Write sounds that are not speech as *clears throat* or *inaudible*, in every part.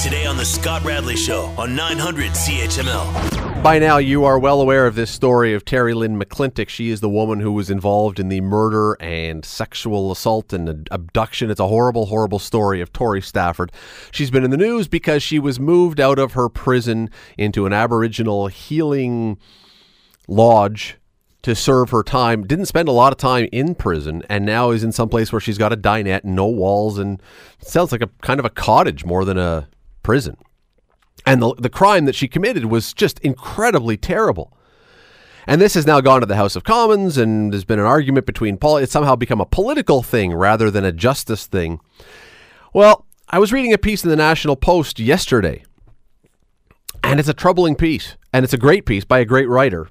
Today on The Scott Radley Show on 900 CHML. By now, you are well aware of this story of Terri-Lynne McClintic. She is the woman who was involved in the murder and sexual assault and abduction. It's a horrible, horrible story of Tori Stafford. She's been in the news because she was moved out of her prison into an Aboriginal healing lodge to serve her time. Didn't spend a lot of time in prison, and now is in some place where she's got a dinette, and no walls, and sounds like a kind of a cottage more than a prison. And the, the crime that she committed was just incredibly terrible. And this has now gone to the House of Commons, and there's been an argument between Paul. It's somehow become a political thing rather than a justice thing. Well, I was reading a piece in the National Post yesterday, and it's a troubling piece, and it's a great piece by a great writer.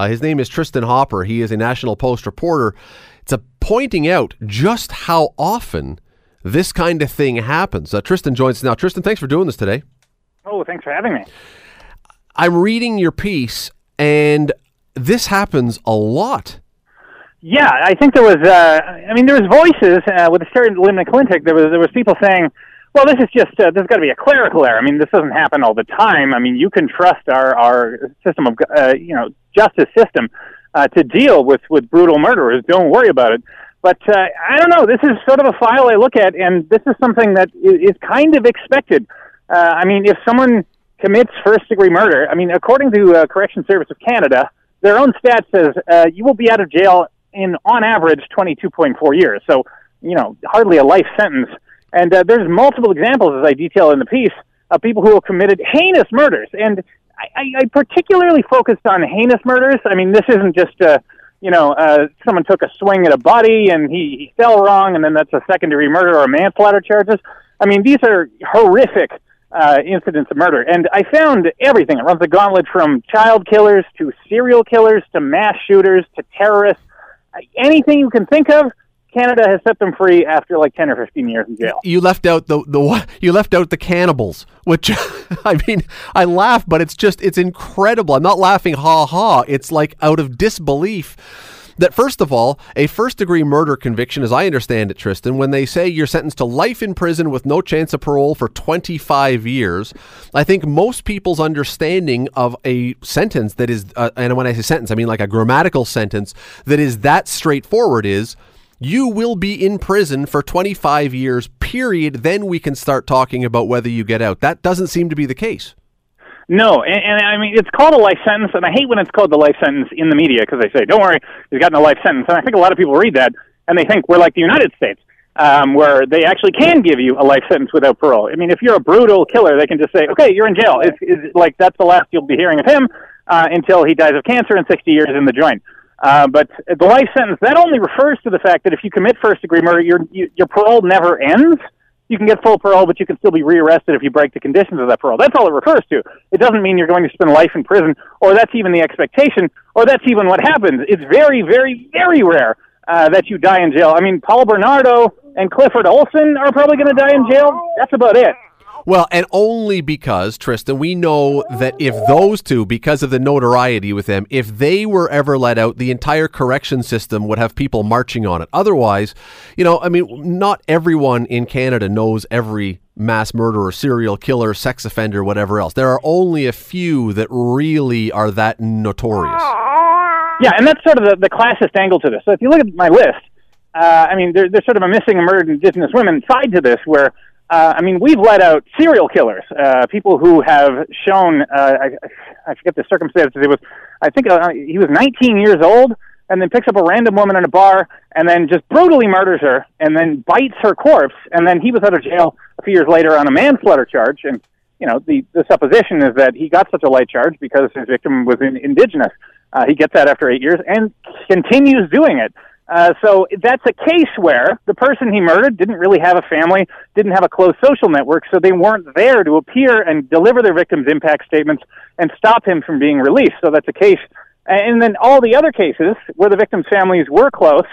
Uh, his name is Tristin Hopper. He is a National Post reporter. It's a pointing out just how often this kind of thing happens. Uh, Tristin joins us now. Tristin, thanks for doing this today. Oh, thanks for having me. I'm reading your piece, and this happens a lot. Yeah, I think there was. Uh, I mean, there was voices uh, with the of Lynne McClintic. There was there was people saying, "Well, this is just uh, there's got to be a clerical error. I mean, this doesn't happen all the time. I mean, you can trust our our system of uh, you know justice system uh, to deal with with brutal murderers. Don't worry about it." But uh, I don't know. This is sort of a file I look at, and this is something that is kind of expected. Uh, I mean, if someone commits first degree murder, I mean, according to uh, Correction Service of Canada, their own stat says uh, you will be out of jail in, on average, 22.4 years. So, you know, hardly a life sentence. And uh, there's multiple examples, as I detail in the piece, of people who have committed heinous murders. And I, I particularly focused on heinous murders. I mean, this isn't just, a you know, uh, someone took a swing at a body and he, he fell wrong, and then that's a secondary murder or manslaughter charges. I mean, these are horrific uh, incidents of murder. And I found everything. It runs the gauntlet from child killers to serial killers to mass shooters to terrorists. Anything you can think of, Canada has set them free after like ten or fifteen years in jail. You left out the the *laughs* you left out the cannibals, which *laughs* I mean, I laugh, but it's just it's incredible. I'm not laughing ha ha. It's like out of disbelief that first of all, a first degree murder conviction, as I understand it, Tristin, when they say you're sentenced to life in prison with no chance of parole for 25 years, I think most people's understanding of a sentence that is, uh, and when I say sentence, I mean like a grammatical sentence that is that straightforward is you will be in prison for 25 years, period. Then we can start talking about whether you get out. That doesn't seem to be the case. No, and, and I mean it's called a life sentence, and I hate when it's called the life sentence in the media because they say, "Don't worry, he's gotten a life sentence." And I think a lot of people read that and they think we're like the United States, um, where they actually can give you a life sentence without parole. I mean, if you're a brutal killer, they can just say, "Okay, you're in jail." It's, it's like that's the last you'll be hearing of him uh, until he dies of cancer in 60 years in the joint. Uh, but the life sentence that only refers to the fact that if you commit first degree murder, your your parole never ends you can get full parole, but you can still be rearrested if you break the conditions of that parole. That's all it refers to. It doesn't mean you're going to spend life in prison, or that's even the expectation, or that's even what happens. It's very, very, very rare uh, that you die in jail. I mean, Paul Bernardo and Clifford Olson are probably going to die in jail. That's about it. Well, and only because, Tristin, we know that if those two, because of the notoriety with them, if they were ever let out, the entire correction system would have people marching on it. Otherwise, you know, I mean, not everyone in Canada knows every mass murderer, serial killer, sex offender, whatever else. There are only a few that really are that notorious. Yeah, and that's sort of the, the classist angle to this. So if you look at my list, uh, I mean, there, there's sort of a missing and murdered Indigenous women side to this where uh, I mean, we've let out serial killers, uh, people who have shown, uh, I, I forget the circumstances. It was, I think uh, he was 19 years old and then picks up a random woman in a bar and then just brutally murders her and then bites her corpse. And then he was out of jail a few years later on a manslaughter charge. And, you know, the, the supposition is that he got such a light charge because his victim was in, indigenous. Uh, he gets that after eight years and continues doing it. Uh, so that's a case where the person he murdered didn't really have a family, didn't have a close social network, so they weren't there to appear and deliver their victim's impact statements and stop him from being released. So that's a case. And then all the other cases where the victim's families were close,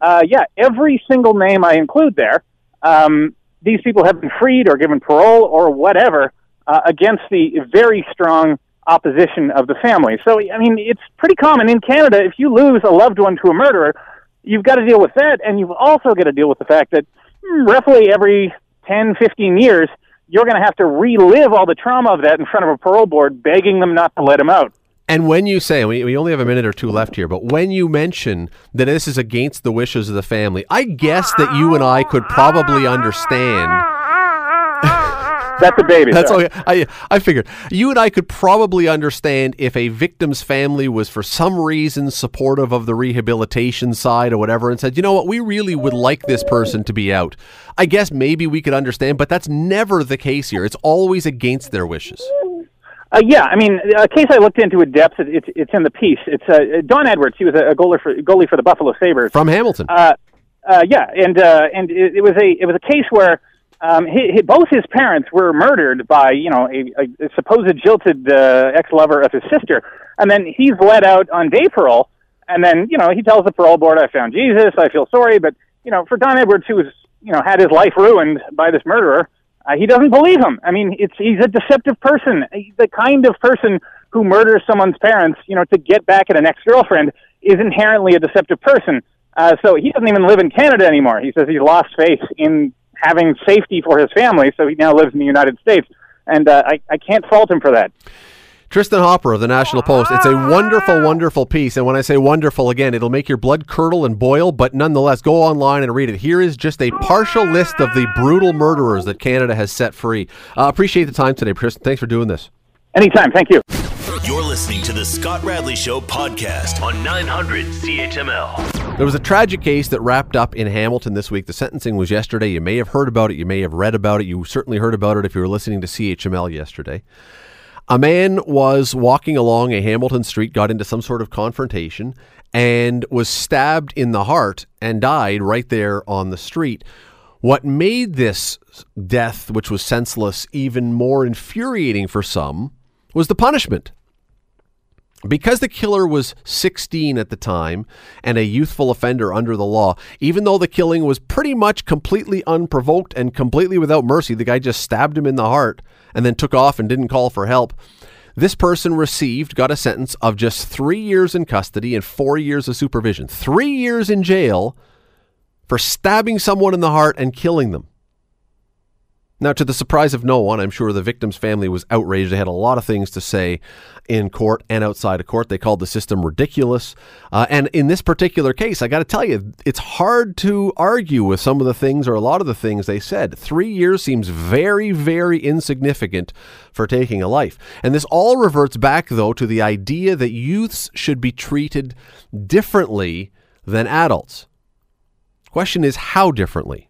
uh, yeah, every single name I include there, um, these people have been freed or given parole or whatever uh, against the very strong opposition of the family. So, I mean, it's pretty common in Canada if you lose a loved one to a murderer, you've got to deal with that, and you've also got to deal with the fact that hmm, roughly every 10, 15 years, you're going to have to relive all the trauma of that in front of a parole board, begging them not to let him out. And when you say, we, we only have a minute or two left here, but when you mention that this is against the wishes of the family, I guess that you and I could probably understand. That's a baby. That's okay. I I figured you and I could probably understand if a victim's family was for some reason supportive of the rehabilitation side or whatever, and said, you know what, we really would like this person to be out. I guess maybe we could understand, but that's never the case here. It's always against their wishes. Uh, yeah, I mean, a case I looked into in depth. It's it's in the piece. It's uh, Don Edwards. He was a goalie for goalie for the Buffalo Sabres. From Hamilton. Uh, uh, yeah, and uh, and it, it was a it was a case where um, he, he, both his parents were murdered by you know a, a, a supposed jilted uh, ex lover of his sister, and then he's let out on day parole, and then you know he tells the parole board, "I found Jesus. I feel sorry," but you know for Don Edwards, who was you know had his life ruined by this murderer, uh, he doesn't believe him. I mean, it's he's a deceptive person. He's the kind of person who murders someone's parents, you know, to get back at an ex-girlfriend is inherently a deceptive person. Uh, so he doesn't even live in Canada anymore. He says he's lost faith in having safety for his family, so he now lives in the United States. And uh, I, I can't fault him for that. Tristin Hopper of the National Post. It's a wonderful, wonderful piece. And when I say wonderful, again, it'll make your blood curdle and boil, but nonetheless, go online and read it. Here is just a partial list of the brutal murderers that Canada has set free. Uh, appreciate the time today, Tristin. Thanks for doing this. Anytime. Thank you. You're listening to the Scott Radley Show podcast on 900 CHML. There was a tragic case that wrapped up in Hamilton this week. The sentencing was yesterday. You may have heard about it. You may have read about it. You certainly heard about it if you were listening to CHML yesterday. A man was walking along a Hamilton street, got into some sort of confrontation, and was stabbed in the heart and died right there on the street. What made this death, which was senseless, even more infuriating for some was the punishment. Because the killer was 16 at the time and a youthful offender under the law, even though the killing was pretty much completely unprovoked and completely without mercy, the guy just stabbed him in the heart and then took off and didn't call for help. This person received, got a sentence of just three years in custody and four years of supervision. Three years in jail for stabbing someone in the heart and killing them. Now, to the surprise of no one, I'm sure the victim's family was outraged. They had a lot of things to say in court and outside of court. They called the system ridiculous. Uh, and in this particular case, I got to tell you, it's hard to argue with some of the things or a lot of the things they said. Three years seems very, very insignificant for taking a life. And this all reverts back, though, to the idea that youths should be treated differently than adults. Question is, how differently?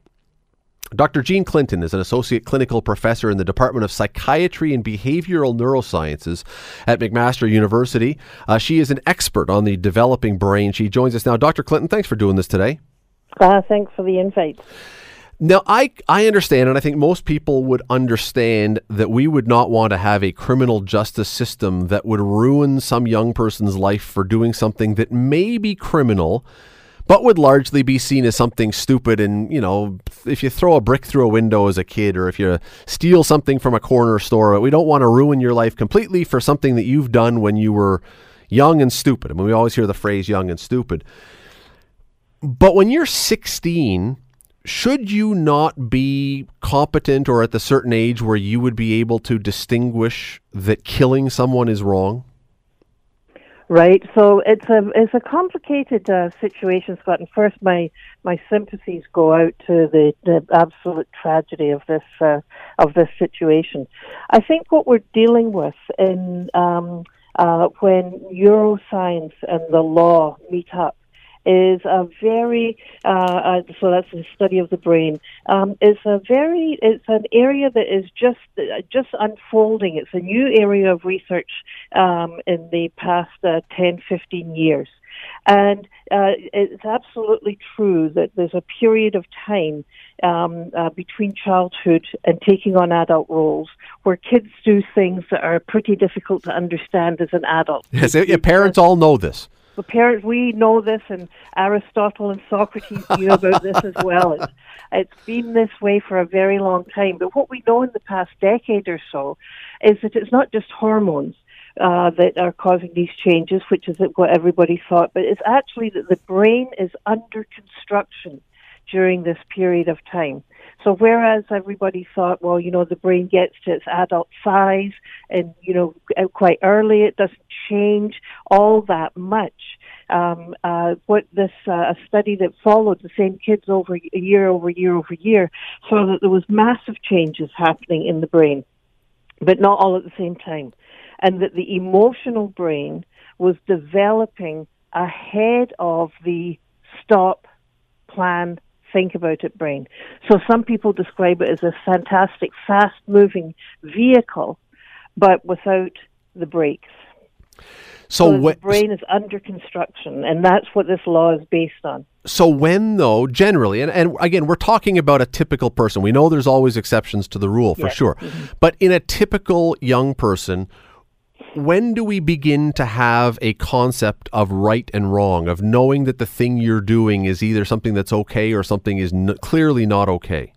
Dr. Jean Clinton is an associate clinical professor in the Department of Psychiatry and Behavioral Neurosciences at McMaster University. Uh, she is an expert on the developing brain. She joins us now. Dr. Clinton, thanks for doing this today. Uh, thanks for the invite. Now, I, I understand, and I think most people would understand that we would not want to have a criminal justice system that would ruin some young person's life for doing something that may be criminal but would largely be seen as something stupid. And, you know, if you throw a brick through a window as a kid or if you steal something from a corner store, we don't want to ruin your life completely for something that you've done when you were young and stupid. I mean, we always hear the phrase young and stupid. But when you're 16, should you not be competent or at the certain age where you would be able to distinguish that killing someone is wrong? Right. So it's a it's a complicated uh, situation, Scott. And first, my my sympathies go out to the, the absolute tragedy of this uh, of this situation. I think what we're dealing with in um, uh, when neuroscience and the law meet up is a very uh, uh, so that's the study of the brain. Um, it's a very it's an area that is just uh, just unfolding. It's a new area of research um, in the past uh, 10, 15 years. And uh, it's absolutely true that there's a period of time um, uh, between childhood and taking on adult roles where kids do things that are pretty difficult to understand as an adult. Yes, your parents all know this. Parents, we know this, and Aristotle and Socrates knew about this as well. It's, it's been this way for a very long time. But what we know in the past decade or so is that it's not just hormones. Uh, that are causing these changes, which is what everybody thought, but it's actually that the brain is under construction during this period of time. So whereas everybody thought, well, you know, the brain gets to its adult size and, you know, quite early, it doesn't change all that much. Um, uh, what this uh, study that followed the same kids over a year over year over year saw that there was massive changes happening in the brain, but not all at the same time, and that the emotional brain was developing ahead of the stop, plan, think about it brain. So some people describe it as a fantastic, fast moving vehicle, but without the brakes. So, so the brain is under construction, and that's what this law is based on. So when though, generally, and, and again, we're talking about a typical person. We know there's always exceptions to the rule for yes. sure. Mm-hmm. But in a typical young person, when do we begin to have a concept of right and wrong, of knowing that the thing you're doing is either something that's okay or something is n- clearly not okay?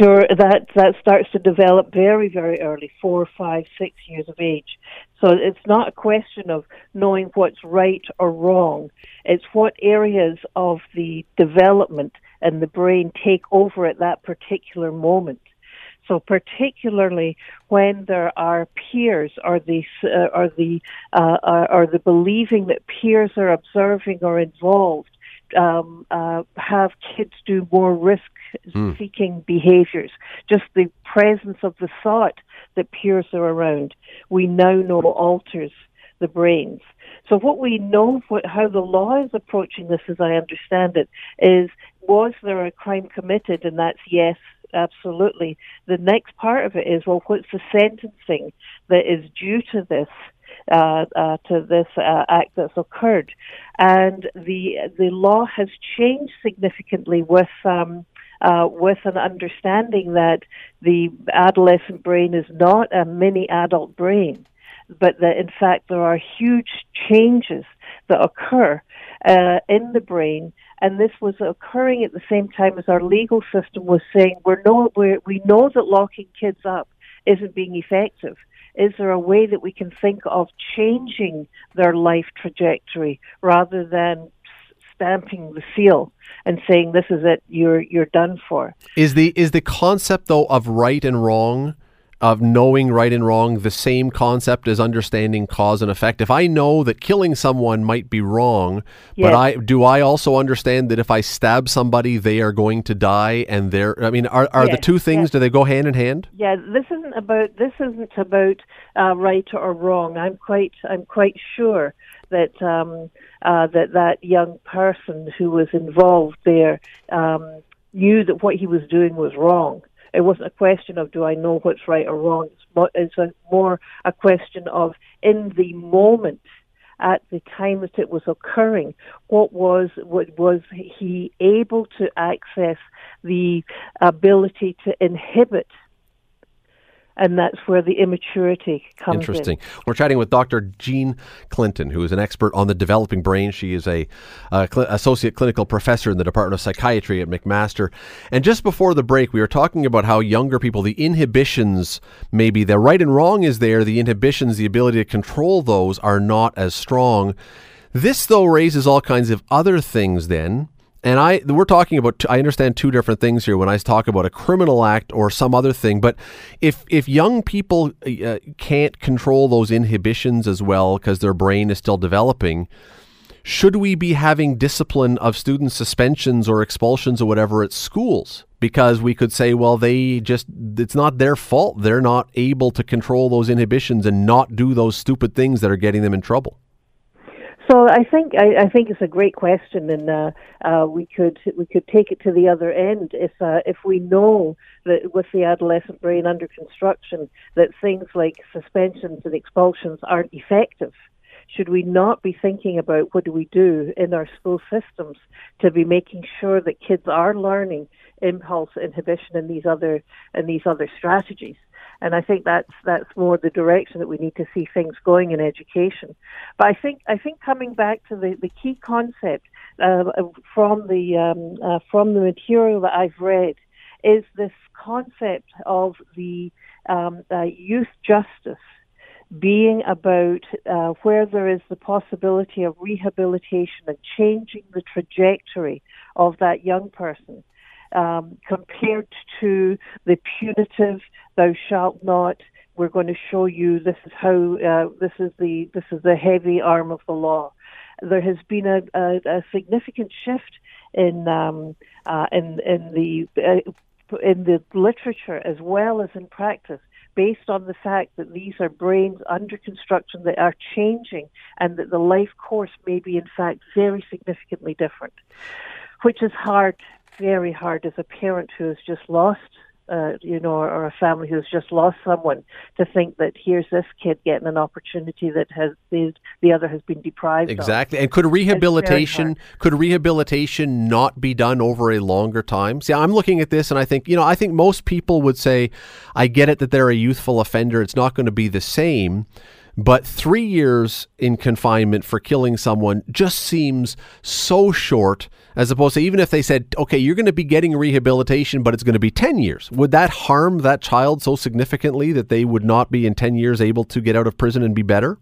Sure, that that starts to develop very, very early, four, five, six years of age. So it's not a question of knowing what's right or wrong. It's what areas of the development and the brain take over at that particular moment. So particularly when there are peers or the uh, or the uh, or the believing that peers are observing or involved, um, uh, have kids do more risk-seeking mm. behaviors. Just the presence of the thought that peers are around, we now know alters the brains. So what we know, how the law is approaching this, as I understand it, is was there a crime committed, and that's yes, absolutely. The next part of it is, well, what's the sentencing that is due to this? Uh, uh, to this uh, act that's occurred, and the the law has changed significantly with um, uh, with an understanding that the adolescent brain is not a mini adult brain, but that in fact there are huge changes that occur uh, in the brain and this was occurring at the same time as our legal system was saying we're no, we're, we know that locking kids up isn't being effective. Is there a way that we can think of changing their life trajectory rather than stamping the seal and saying this is it, you're you're done for? Is the is the concept though of right and wrong? Of knowing right and wrong the same concept as understanding cause and effect if i know that killing someone might be wrong yes. but i do i also understand that if i stab somebody they are going to die and they're i mean are, are yes. the two things yes. do they go hand in hand yeah this isn't about this isn't about uh, right or wrong i'm quite i'm quite sure that um, uh, that that young person who was involved there um, knew that what he was doing was wrong it wasn't a question of do I know what's right or wrong. It's more, it's a, more a question of in the moment, at the time that it was occurring, what was what was he able to access the ability to inhibit and that's where the immaturity comes Interesting. In. We're chatting with Dr. Jean Clinton, who is an expert on the developing brain. She is a cl- associate clinical professor in the Department of Psychiatry at McMaster. And just before the break, we were talking about how younger people, the inhibitions, maybe the right and wrong is there, the inhibitions, the ability to control those are not as strong. This, though, raises all kinds of other things then and I we're talking about I understand two different things here when I talk about a criminal act or some other thing but if if young people uh, can't control those inhibitions as well because their brain is still developing should we be having discipline of student suspensions or expulsions or whatever at schools? Because we could say well they just it's not their fault. They're not able to control those inhibitions and not do those stupid things that are getting them in trouble so I think I, I think it's a great question, and uh, uh, we could we could take it to the other end if uh, if we know that with the adolescent brain under construction that things like suspensions and expulsions aren't effective. Should we not be thinking about what do we do in our school systems to be making sure that kids are learning impulse inhibition and these other and these other strategies? And I think that's that's more the direction that we need to see things going in education. But I think I think coming back to the, the key concept uh, from the um, uh, from the material that I've read is this concept of the um, uh, youth justice being about uh, where there is the possibility of rehabilitation and changing the trajectory of that young person um, compared to the punitive "thou shalt not." We're going to show you this is how uh, this is the this is the heavy arm of the law. There has been a, a, a significant shift in um, uh, in in the uh, in the literature as well as in practice based on the fact that these are brains under construction that are changing and that the life course may be in fact very significantly different, which is hard, very hard as a parent who has just lost uh, you know, or, a family who's just lost someone, to think that here's this kid getting an opportunity that has the, the other has been deprived. Exactly. Of. And could rehabilitation could rehabilitation not be done over a longer time? See, I'm looking at this and I think, you know, I think most people would say, I get it that they're a youthful offender. It's not going to be the same. But three years in confinement for killing someone just seems so short, as opposed to even if they said, okay, you're going to be getting rehabilitation, but it's going to be 10 years. Would that harm that child so significantly that they would not be in 10 years able to get out of prison and be better?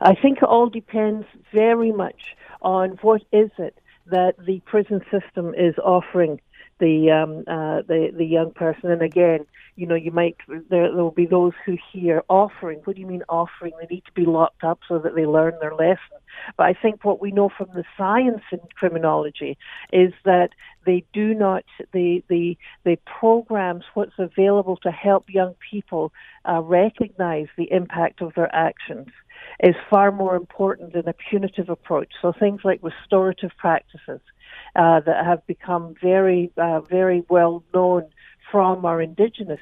I think it all depends very much on what is it that the prison system is offering the um, uh, the the young person. And again, you know, you might there there will be those who hear offering. What do you mean offering? They need to be locked up so that they learn their lesson. But I think what we know from the science in criminology is that they do not the the the programs what's available to help young people uh, recognize the impact of their actions is far more important than a punitive approach. So things like restorative practices uh, that have become very, uh, very well known from our indigenous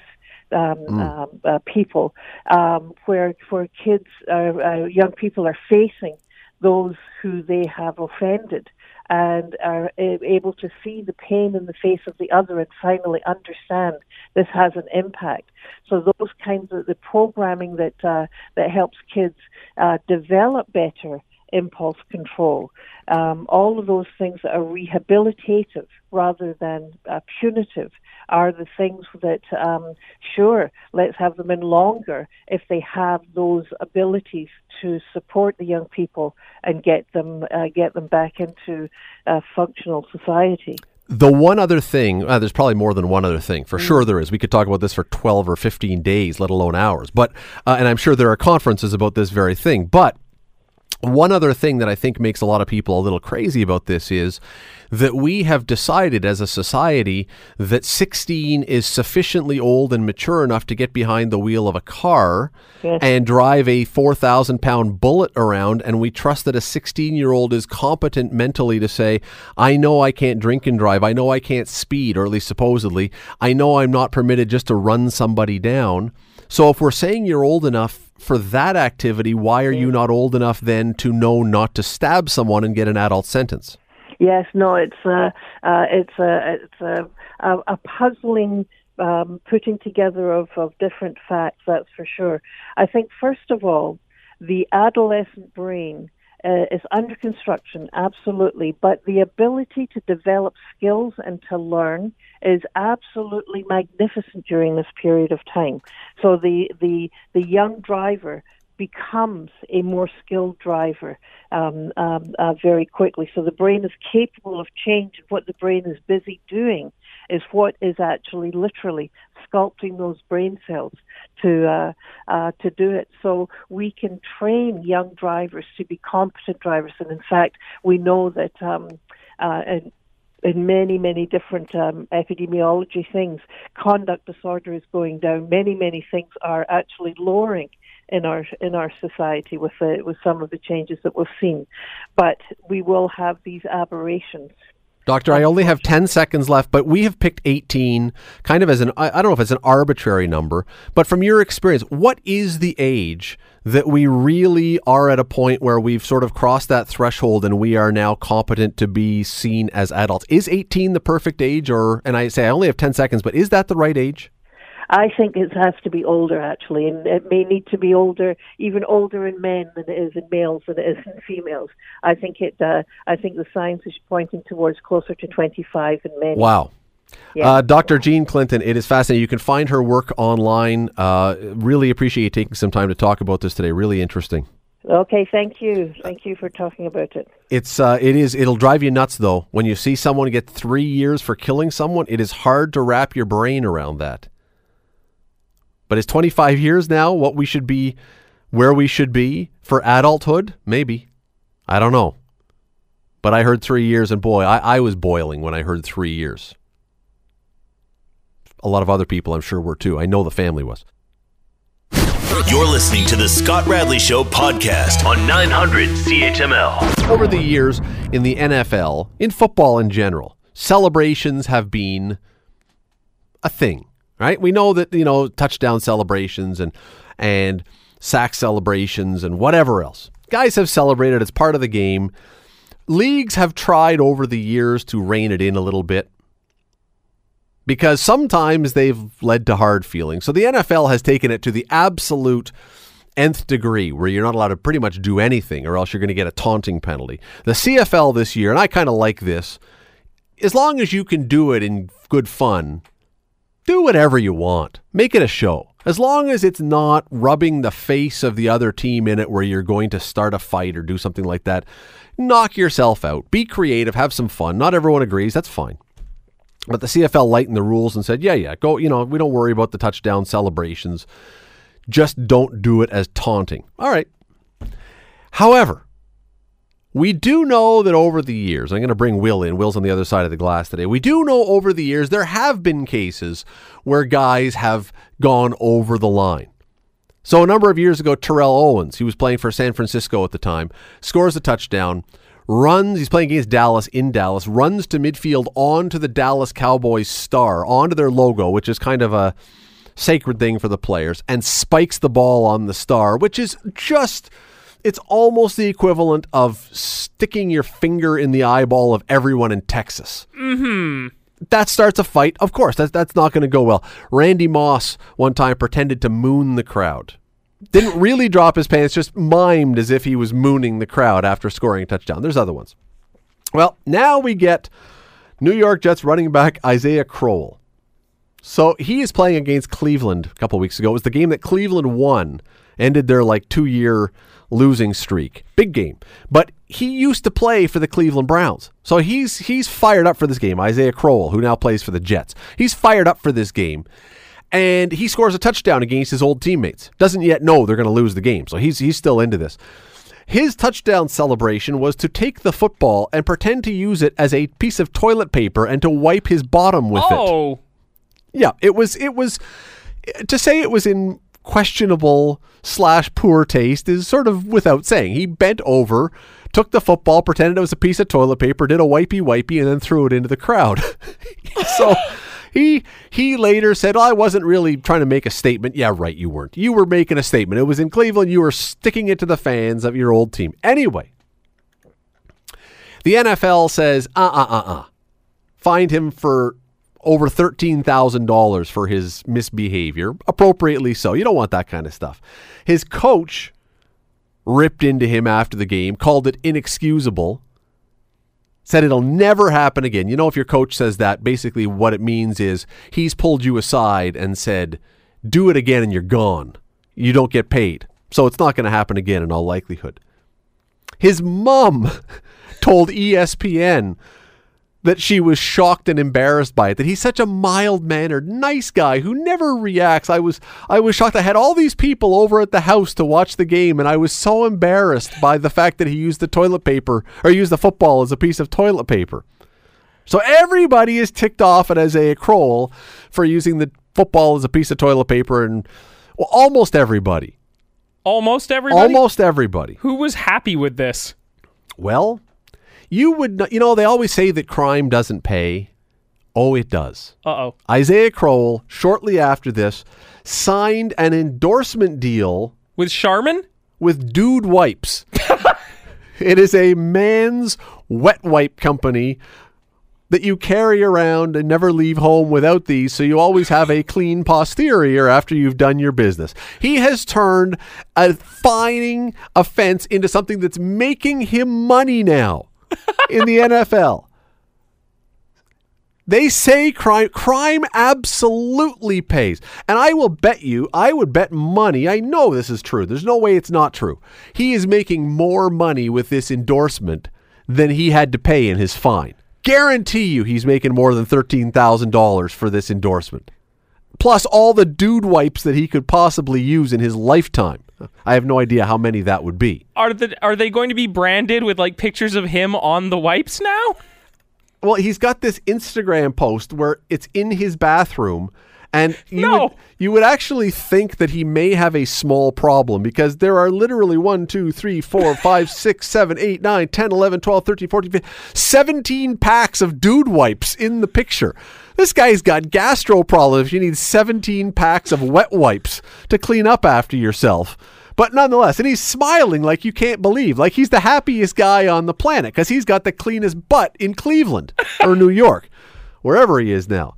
um, mm. um, uh, people, um, where where kids, uh, young people are facing those who they have offended and are able to see the pain in the face of the other and finally understand this has an impact. So those kinds of the programming that uh, that helps kids uh, develop better impulse control. Um, all of those things that are rehabilitative rather than uh, punitive are the things that, um, sure, let's have them in longer if they have those abilities to support the young people and get them uh, get them back into uh, functional society. The one other thing, uh, there's probably more than one other thing. For mm. sure, there is. We could talk about this for 12 or 15 days, let alone hours. But, uh, and I'm sure there are conferences about this very thing. But one other thing that I think makes a lot of people a little crazy about this is that we have decided as a society that 16 is sufficiently old and mature enough to get behind the wheel of a car yes. and drive a 4,000 pound bullet around. And we trust that a 16 year old is competent mentally to say, I know I can't drink and drive. I know I can't speed, or at least supposedly. I know I'm not permitted just to run somebody down. So if we're saying you're old enough for that activity, why are you not old enough then to know not to stab someone and get an adult sentence? Yes, no, it's a, uh, it's a, it's a, a, a puzzling um, putting together of, of different facts, that's for sure. I think, first of all, the adolescent brain uh, is under construction, absolutely, but the ability to develop skills and to learn is absolutely magnificent during this period of time. So the the the young driver becomes a more skilled driver um, um, uh, very quickly. So the brain is capable of change. What the brain is busy doing is what is actually literally sculpting those brain cells to uh, uh, to do it. So we can train young drivers to be competent drivers, and in fact, we know that. Um, uh, and in many, many different um, epidemiology things. Conduct disorder is going down. Many, many things are actually lowering in our in our society with the, with some of the changes that we've seen. But we will have these aberrations Doctor, I only have 10 seconds left, but we have picked 18 kind of as an, I don't know if it's an arbitrary number, but from your experience, what is the age that we really are at a point where we've sort of crossed that threshold and we are now competent to be seen as adults? Is 18 the perfect age or, and I say I only have 10 seconds, but is that the right age? I think it has to be older actually, and it may need to be older, even older in men than it is in males than it is in females. I think it. Uh, I think the science is pointing towards closer to 25 in men. Wow. Yeah. Uh, Dr. Jean Clinton, it is fascinating. You can find her work online. Uh, really appreciate you taking some time to talk about this today. Really interesting. Okay, thank you. Thank you for talking about it. It's uh, it is it'll drive you nuts though when you see someone get three years for killing someone. It is hard to wrap your brain around that. But is 25 years now what we should be, where we should be for adulthood? Maybe. I don't know. But I heard three years, and boy, I, I was boiling when I heard three years. A lot of other people, I'm sure, were too. I know the family was. You're listening to the Scott Radley Show podcast on 900 CHML. Over the years in the NFL, in football in general, celebrations have been a thing, right? We know that, you know, touchdown celebrations and and sack celebrations and whatever else. Guys have celebrated as part of the game. Leagues have tried over the years to rein it in a little bit because sometimes they've led to hard feelings. So the NFL has taken it to the absolute nth degree where you're not allowed to pretty much do anything or else you're going to get a taunting penalty. The CFL this year, and I kind of like this, as long as you can do it in good fun, do whatever you want. Make it a show. As long as it's not rubbing the face of the other team in it where you're going to start a fight or do something like that, knock yourself out. Be creative, have some fun. Not everyone agrees, that's fine. But the CFL lightened the rules and said, yeah, yeah, go, you know, we don't worry about the touchdown celebrations. Just don't do it as taunting. All right. However, we do know that over the years, I'm going to bring Will in. Will's on the other side of the glass today. We do know over the years there have been cases where guys have gone over the line. So a number of years ago, Terrell Owens, he was playing for San Francisco at the time, scores a touchdown runs, he's playing against Dallas in Dallas, runs to midfield onto the Dallas Cowboys star, onto their logo, which is kind of a sacred thing for the players, and spikes the ball on the star, which is just. It's almost the equivalent of sticking your finger in the eyeball of everyone in Texas. Hmm. That starts a fight. Of course, that's, that's not going to go well. Randy Moss one time pretended to moon the crowd didn't really drop his pants, just mimed as if he was mooning the crowd after scoring a touchdown. There's other ones. Well, now we get New York Jets running back Isaiah Crowell. So he is playing against Cleveland a couple weeks ago. It was the game that Cleveland won, ended their like two year losing streak. Big game. But he used to play for the Cleveland Browns. So he's he's fired up for this game. Isaiah Crowell, who now plays for the Jets. He's fired up for this game and he scores a touchdown against his old teammates. Doesn't yet know they're going to lose the game, so he's he's still into this. His touchdown celebration was to take the football and pretend to use it as a piece of toilet paper and to wipe his bottom with oh. it. Oh. Yeah, it was it was to say it was in questionable slash poor taste is sort of without saying. He bent over, took the football, pretended it was a piece of toilet paper, did a wipey wipey, and then threw it into the crowd. *laughs* so he he later said, "I wasn't really trying to make a statement." Yeah, right, you weren't. You were making a statement. It was in Cleveland. You were sticking it to the fans of your old team. Anyway, the NFL says, "Uh uh uh uh." Fined him for over $13,000 for his misbehavior, appropriately so. You don't want that kind of stuff. His coach ripped into him after the game, called it inexcusable, said it'll never happen again. You know, if your coach says that, basically what it means is he's pulled you aside and said, do it again and you're gone. You don't get paid. So it's not going to happen again in all likelihood. His mom *laughs* told ESPN that she was shocked and embarrassed by it. That he's such a mild-mannered, nice guy who never reacts. I was I was shocked. I had all these people over at the house to watch the game, and I was so embarrassed by the fact that he used the toilet paper or used the football as a piece of toilet paper. So everybody is ticked off at Isaiah Crowell for using the football as a piece of toilet paper, and well, almost everybody. Almost everybody. Almost everybody. Who was happy with this? Well, you would, know, you know, they always say that crime doesn't pay. Oh, it does. Uh oh. Isaiah Crowell, shortly after this, signed an endorsement deal With Charmin? with Dude Wipes. *laughs* it is a man's wet wipe company that you carry around and never leave home without these, so you always have a clean posterior after you've done your business. He has turned a fining offense into something that's making him money now in the NFL. They say crime crime absolutely pays. And I will bet you, I would bet money, I know this is true. There's no way it's not true. He is making more money with this endorsement than he had to pay in his fine. Guarantee you he's making more than $13,000 for this endorsement. Plus all the dude wipes that he could possibly use in his lifetime. *laughs* I have no idea how many that would be. Are the are they going to be branded with like pictures of him on the wipes now? Well, he's got this Instagram post where it's in his bathroom, and you No. would you would actually think that he may have a small problem because there are literally 1, 2, 3, 4, 5, *laughs* 6, 7, 8, 9, 10, 11, 12, 13, 14, 15, 17 packs of dude wipes in the picture. This guy's got gastro problems. You need 17 packs of wet wipes to clean up after yourself. But nonetheless, and he's smiling like you can't believe, like he's the happiest guy on the planet because he's got the cleanest butt in Cleveland or New *laughs* York, wherever he is now.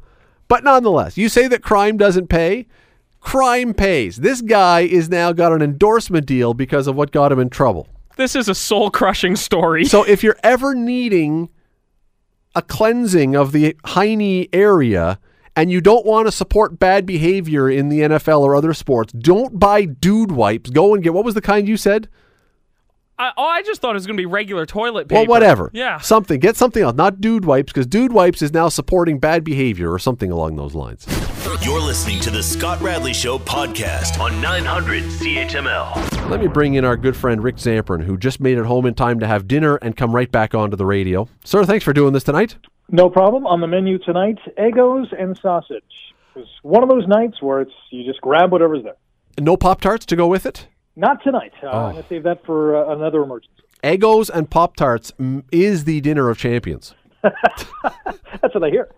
But nonetheless, you say that crime doesn't pay. Crime pays. This guy is now got an endorsement deal because of what got him in trouble. This is a soul crushing story. So if you're ever needing a cleansing of the Heine area and you don't want to support bad behavior in the NFL or other sports, don't buy dude wipes. Go and get what was the kind you said? I, oh, I just thought it was going to be regular toilet paper. Well, whatever. Yeah. Something. Get something else. Not dude wipes because dude wipes is now supporting bad behavior or something along those lines. You're listening to the Scott Radley Show podcast on 900 CHML. Let me bring in our good friend Rick Zamperin, who just made it home in time to have dinner and come right back onto the radio. Sir, thanks for doing this tonight. No problem. On the menu tonight, Eggos and sausage. It's one of those nights where it's you just grab whatever's there. No Pop Tarts to go with it? Not tonight. Uh, I'm going to save that for uh, another emergency. Eggos and Pop Tarts is the dinner of champions. *laughs* That's what I hear.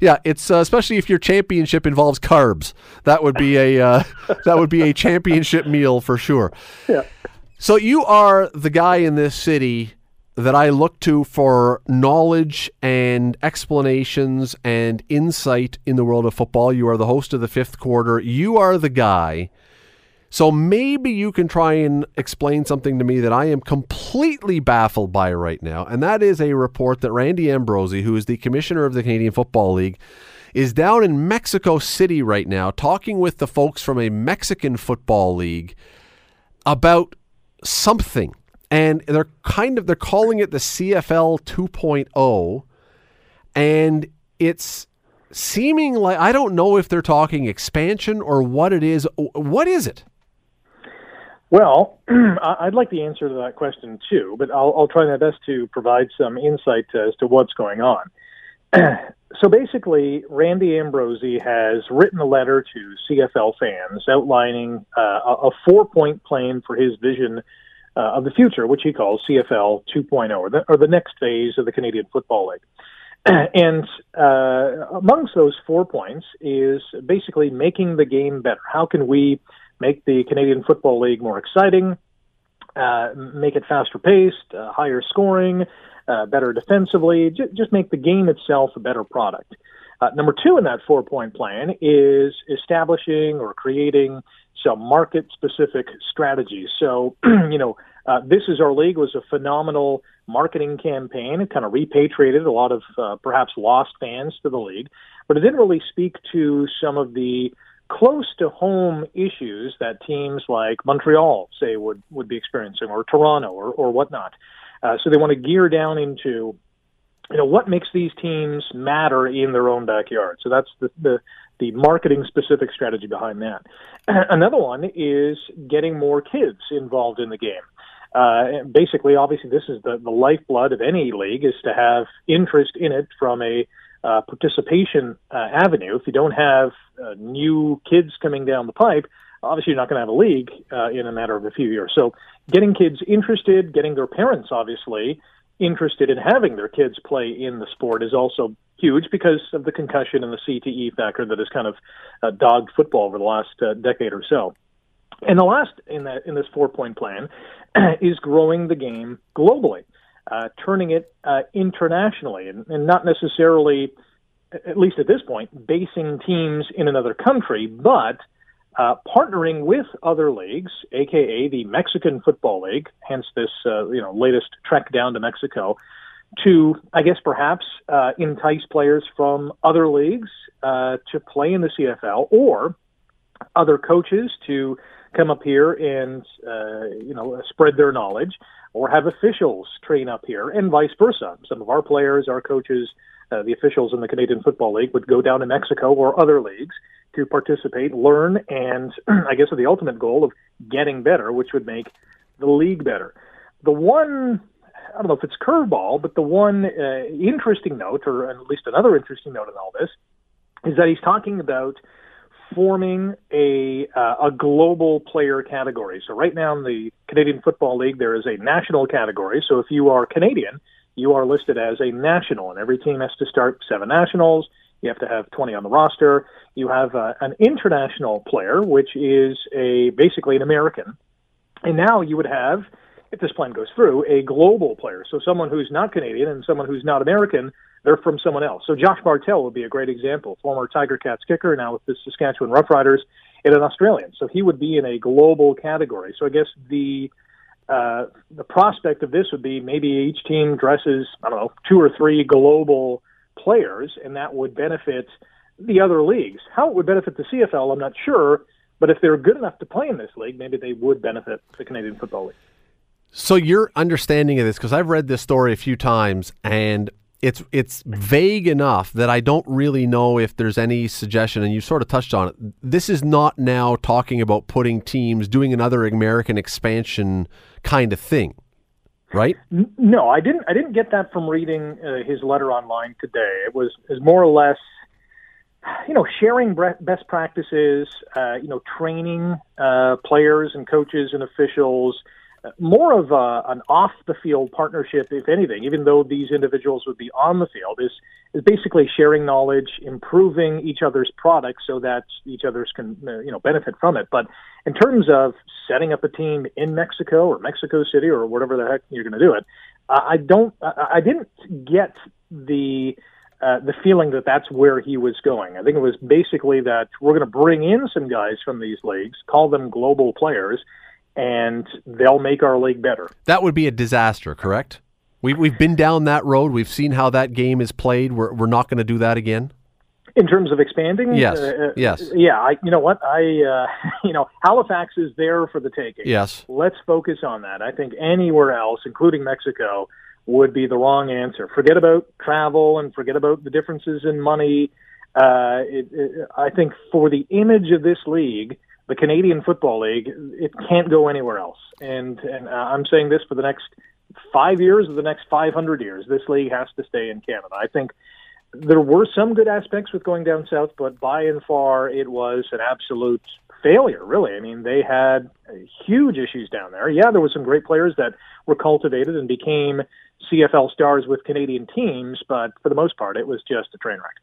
Yeah, it's uh, especially if your championship involves carbs. That would be a uh, *laughs* that would be a championship meal for sure. Yeah. So you are the guy in this city that I look to for knowledge and explanations and insight in the world of football. You are the host of the fifth quarter. You are the guy. So maybe you can try and explain something to me that I am completely baffled by right now, and that is a report that Randy Ambrosie, who is the commissioner of the Canadian Football League, is down in Mexico City right now talking with the folks from a Mexican football league about something. And they're kind of they're calling it the CFL 2.0 and it's seeming like I don't know if they're talking expansion or what it is. What is it? Well, *clears throat* I'd like the answer to that question too, but I'll, I'll try my best to provide some insight as to what's going on. *clears throat* so basically, Randy Ambrosie has written a letter to CFL fans outlining uh, a, a four-point plan for his vision uh, of the future, which he calls CFL 2.0, or the, or the next phase of the Canadian Football League. *clears throat* And uh, amongst those four points is basically making the game better. How can we make the Canadian Football League more exciting, uh, make it faster paced, uh, higher scoring, uh, better defensively, j- just make the game itself a better product. Uh, number two in that four point plan is establishing or creating some market specific strategies. So, *clears throat* you know, uh, This Is Our League was a phenomenal marketing campaign. It kind of repatriated a lot of uh, perhaps lost fans to the league, but it didn't really speak to some of the close to home issues that teams like Montreal, say, would, would be experiencing, or Toronto, or, or whatnot. Uh, so they want to gear down into you know what makes these teams matter in their own backyard. So that's the the, the marketing specific strategy behind that. *clears throat* Another one is getting more kids involved in the game. Uh, basically, obviously, this is the, the lifeblood of any league is to have interest in it from a uh, participation uh, avenue. If you don't have uh, new kids coming down the pipe, obviously you're not going to have a league uh, in a matter of a few years. So, getting kids interested, getting their parents obviously interested in having their kids play in the sport is also huge because of the concussion and the CTE factor that has kind of uh, dogged football over the last uh, decade or so. And the last in that in this four point plan *clears throat* is growing the game globally, uh, turning it uh, internationally, and, and not necessarily, at least at this point, basing teams in another country, but uh, partnering with other leagues, aka the Mexican Football League, hence this uh, you know latest trek down to Mexico, to, I guess, perhaps uh, entice players from other leagues uh, to play in the CFL or other coaches to come up here and, uh, you know, spread their knowledge or have officials train up here and vice versa. Some of our players, our coaches, uh, the officials in the Canadian Football League would go down to Mexico or other leagues to participate, learn, and *clears throat* I guess the ultimate goal of getting better, which would make the league better. The one I don't know if it's curveball, but the one uh, interesting note, or at least another interesting note in all this, is that he's talking about forming a uh, a global player category. So right now in the Canadian Football League, there is a national category. So if you are Canadian, you are listed as a national, and every team has to start seven nationals. You have to have 20 on the roster. You have uh, an international player, which is a basically an American, and now you would have if this plan goes through, a global player. So someone who's not Canadian and someone who's not American, they're from someone else. So Josh Bartel would be a great example, former Tiger Cats kicker, now with the Saskatchewan Roughriders, and an Australian. So he would be in a global category. So I guess the uh, the prospect of this would be maybe each team dresses, I don't know, two or three global players, and that would benefit the other leagues. How it would benefit the CFL, I'm not sure, but if they're good enough to play in this league, maybe they would benefit the Canadian Football League. So your understanding of this, because I've read this story a few times, and it's it's vague enough that I don't really know if there's any suggestion. And you sort of touched on it. This is not now talking about putting teams doing another American expansion kind of thing, right? No, I didn't. I didn't get that from reading uh, his letter online today. It was is more or less you know, sharing best practices, uh, you know, training uh, players and coaches and officials, more of a, an off the field partnership, if anything, even though these individuals would be on the field, is is basically sharing knowledge, improving each other's products so that each other's can uh, you know benefit from it. But in terms of setting up a team in Mexico or Mexico City or whatever the heck you're going to do it, I don't, I didn't get the. Uh, the feeling that that's where he was going. I think it was basically that we're going to bring in some guys from these leagues, call them global players, and they'll make our league better. That would be a disaster, correct? We, we've been down that road. We've seen how that game is played. We're, we're not going to do that again. In terms of expanding, yes, uh, yes, yeah. I, you know what? I, uh, *laughs* you know, Halifax is there for the taking. Yes. Let's focus on that. I think anywhere else, including Mexico, would be the wrong answer. Forget about travel and forget about the differences in money. Uh, it, it, I think for the image of this league, the Canadian Football League, it can't go anywhere else. And and uh, I'm saying this for the next five years or the next 500 years, this league has to stay in Canada. I think there were some good aspects with going down south, but by and far it was an absolute failure. Really, I mean, they had huge issues down there. Yeah, there were some great players that were cultivated and became CFL stars with Canadian teams, but for the most part, it was just a train wreck.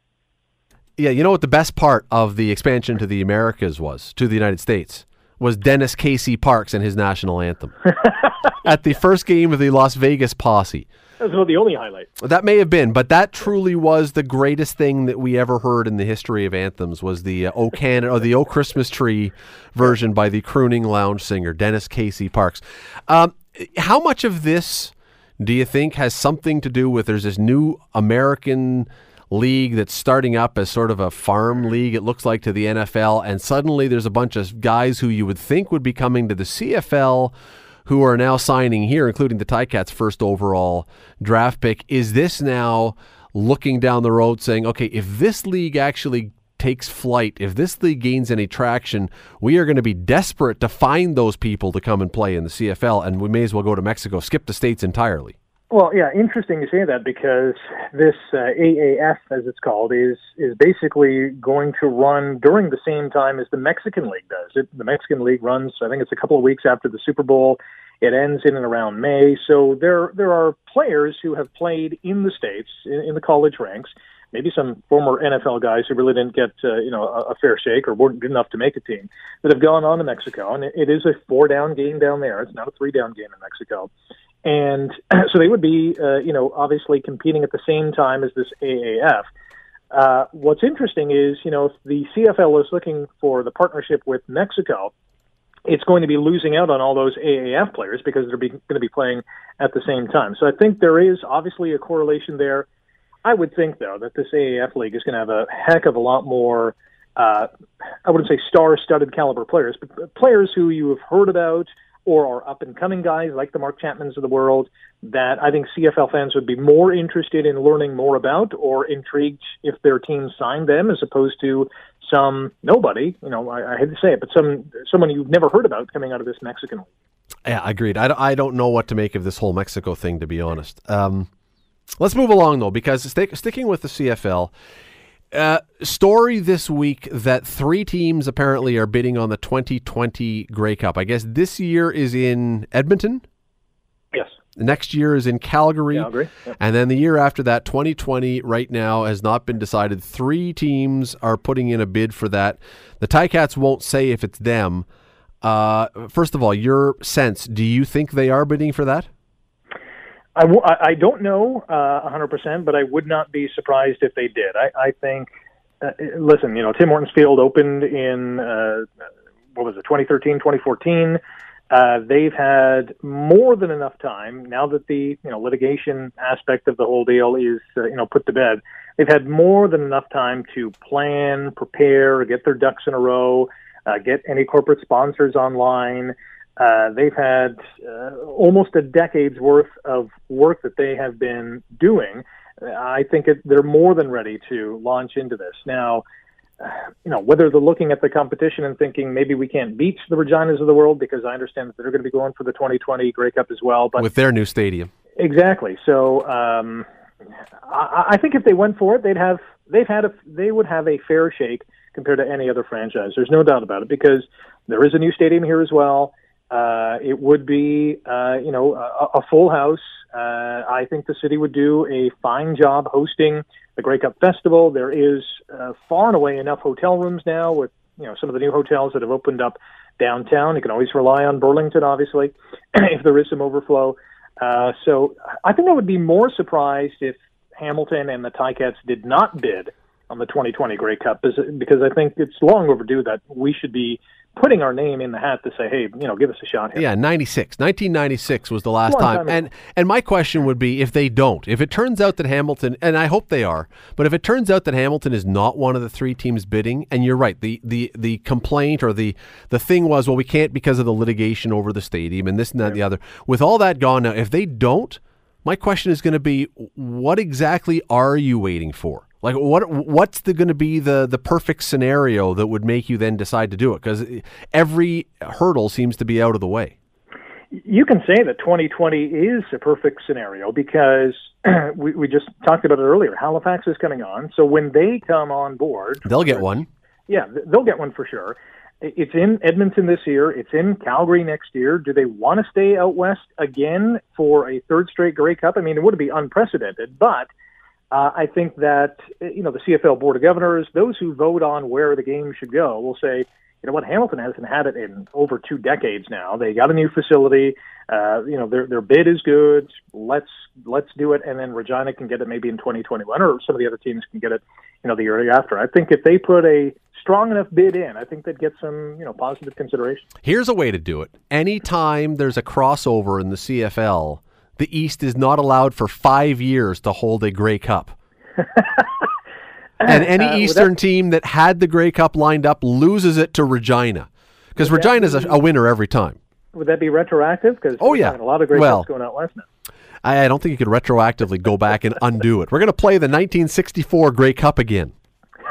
Yeah, you know what the best part of the expansion to the Americas was, to the United States, was Dennis Casey Parks and his national anthem *laughs* at the first game of the Las Vegas Posse. That was not the only highlight. That may have been, but that truly was the greatest thing that we ever heard in the history of anthems. Was the uh, "O Canada" or the "O Christmas Tree" version by the crooning lounge singer Dennis Casey Parks. Um, how much of this do you think has something to do with there's this new American league that's starting up as sort of a farm league, it looks like, to the NFL. And suddenly there's a bunch of guys who you would think would be coming to the CFL who are now signing here, including the Ticats' first overall draft pick. Is this now looking down the road saying, okay, if this league actually takes flight, if this league gains any traction, we are going to be desperate to find those people to come and play in the CFL, and we may as well go to Mexico, skip the states entirely. Well, yeah, interesting to say that because this uh, AAF, as it's called, is is basically going to run during the same time as the Mexican League does. It, the Mexican League runs, I think it's a couple of weeks after the Super Bowl. It ends in and around May. So there there are players who have played in the states in, in the college ranks. Maybe some former NFL guys who really didn't get uh, you know a, a fair shake or weren't good enough to make a team that have gone on to Mexico, and it, it is a four down game down there. It's not a three down game in Mexico and *clears throat* so they would be, uh, you know, obviously competing at the same time as this AAF. Uh, what's interesting is, you know, if the CFL is looking for the partnership with Mexico, it's going to be losing out on all those AAF players because they're be, going to be playing at the same time. So I think there is obviously a correlation there. I would think though that this AAF league is going to have a heck of a lot more. Uh, I wouldn't say star-studded caliber players, but players who you have heard about or are up and coming guys like the Mark Chapmans of the world that I think CFL fans would be more interested in learning more about or intrigued if their team signed them as opposed to some nobody, you know, I, I hate to say it, but some someone you've never heard about coming out of this Mexican league. Yeah, I agreed. I, I don't know what to make of this whole Mexico thing, to be honest. Um, let's move along, though, because stick, sticking with the CFL, uh, story this week that three teams apparently are bidding on the 2020 Grey Cup. I guess this year is in Edmonton. Yes. Next year is in Calgary. Calgary. Yep. And then the year after that, 2020, right now, has not been decided. Three teams are putting in a bid for that. The Ticats won't say if it's them. Uh, first of all, your sense, do you think they are bidding for that? I, w- I don't know uh, 100%, but I would not be surprised if they did. I, I think, uh, listen, you know, Tim Hortons Field opened in, uh, what was it, 2013, 2014. Uh, they've had more than enough time now that the you know litigation aspect of the whole deal is uh, you know put to bed. They've had more than enough time to plan, prepare, get their ducks in a row, uh, get any corporate sponsors online. Uh, they've had uh, almost a decade's worth of work that they have been doing. I think it, they're more than ready to launch into this now you know, whether they're looking at the competition and thinking maybe we can't beat the Reginas of the world because I understand that they're going to be going for the 2020 Grey Cup as well. But with their new stadium, exactly. So um, I, I think if they went for it, they'd have they've had a they would have a fair shake compared to any other franchise. There's no doubt about it because there is a new stadium here as well. Uh, it would be, uh, you know, a, a full house. Uh, I think the city would do a fine job hosting the Grey Cup Festival. There is uh, far and away enough hotel rooms now with you know some of the new hotels that have opened up downtown. You can always rely on Burlington, obviously, *clears throat* if there is some overflow. Uh, so I think I would be more surprised if Hamilton and the Ticats did not bid on the 2020 Grey Cup because I think it's long overdue that we should be putting our name in the hat to say, hey, you know, give us a shot here. Yeah, 96. 1996 was the last time. time and and my question would be if they don't, if it turns out that Hamilton, and I hope they are, but if it turns out that Hamilton is not one of the three teams bidding, and you're right, the the, the complaint or the, the thing was, well, we can't because of the litigation over the stadium and this and that and the other. With all that gone now, if they don't, my question is going to be, what exactly are you waiting for? Like what what's the going to be the the perfect scenario that would make you then decide to do it? Because eh, every hurdle seems to be out of the way. You can say that 2020 is a perfect scenario because *clears throat* we, we just talked about it earlier. Halifax is coming on, so when they come on board, they'll get one. Yeah, they'll get one for sure. It's in Edmonton this year. It's in Calgary next year. Do they want to stay out west again for a third straight Grey Cup? I mean, it would be unprecedented, but uh, I think that you know the CFL Board of Governors, those who vote on where the game should go, will say, you know what, Hamilton hasn't had it in over two decades now. They got a new facility. Uh, you know their their bid is good. Let's let's do it, and then Regina can get it maybe in 2021, or some of the other teams can get it, you know, the year after. I think if they put a strong enough bid in, I think they'd get some you know positive consideration. Here's a way to do it. Anytime there's a crossover in the CFL the East is not allowed for five years to hold a Grey Cup. and *laughs* any uh, Eastern that, team that had the Grey Cup lined up loses it to Regina because Regina is a, a, winner every time. Would that be retroactive? Because oh yeah, a lot of Grey well, Cups going out west now. I, I don't think you could retroactively go back and undo it. We're going to play the 1964 Grey Cup again.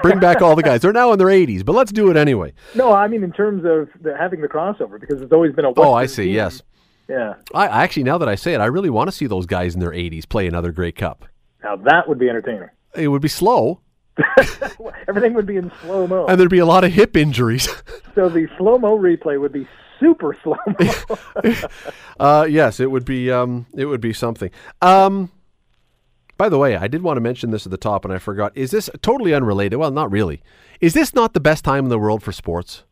Bring back all the guys. They're now in their 80s, but let's do it anyway. No, I mean in terms of the, having the crossover because it's always been a. Western oh, I see. Team. Yes. Yeah. I actually, now that I say it, I really want to see those guys in their 80s play another Grey Cup. Now that would be entertaining. It would be slow. *laughs* Everything would be in slow mo, and there'd be a lot of hip injuries. *laughs* so the slow mo replay would be super slow mo. *laughs* uh, yes, it would be. Um, it would be something. Um, by the way, I did want to mention this at the top, and I forgot. Is this totally unrelated? Well, not really. Is this not the best time in the world for sports?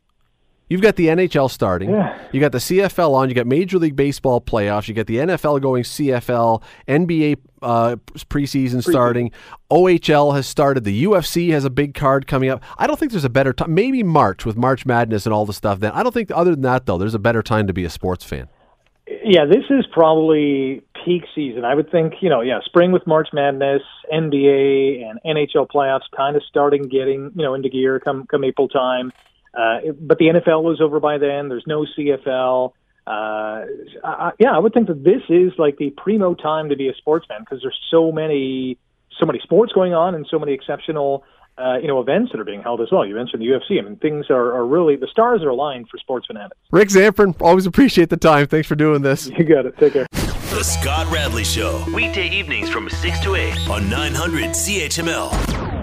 You've got the NHL starting. Yeah. You got the CFL on. You got Major League Baseball playoffs. You got the NFL going CFL, NBA uh, preseason starting. OHL has started. The UFC has a big card coming up. I don't think there's a better time. Maybe March with March Madness and all the stuff. Then I don't think other than that though, there's a better time to be a sports fan. Yeah, this is probably peak season. I would think, you know, yeah, spring with March Madness, NBA and NHL playoffs kind of starting getting, you know, into gear come come April time. Uh, but the NFL was over by then. There's no CFL. Uh, I, yeah, I would think that this is like the primo time to be a sportsman because there's so many, so many sports going on and so many exceptional, uh, you know, events that are being held as well. You mentioned the UFC. I mean, things are, are really the stars are aligned for sports fanatics. Rick Zamperin, always appreciate the time. Thanks for doing this. You got it. Take care. The Scott Radley Show, weekday evenings from 6 to 8 on 900 CHML.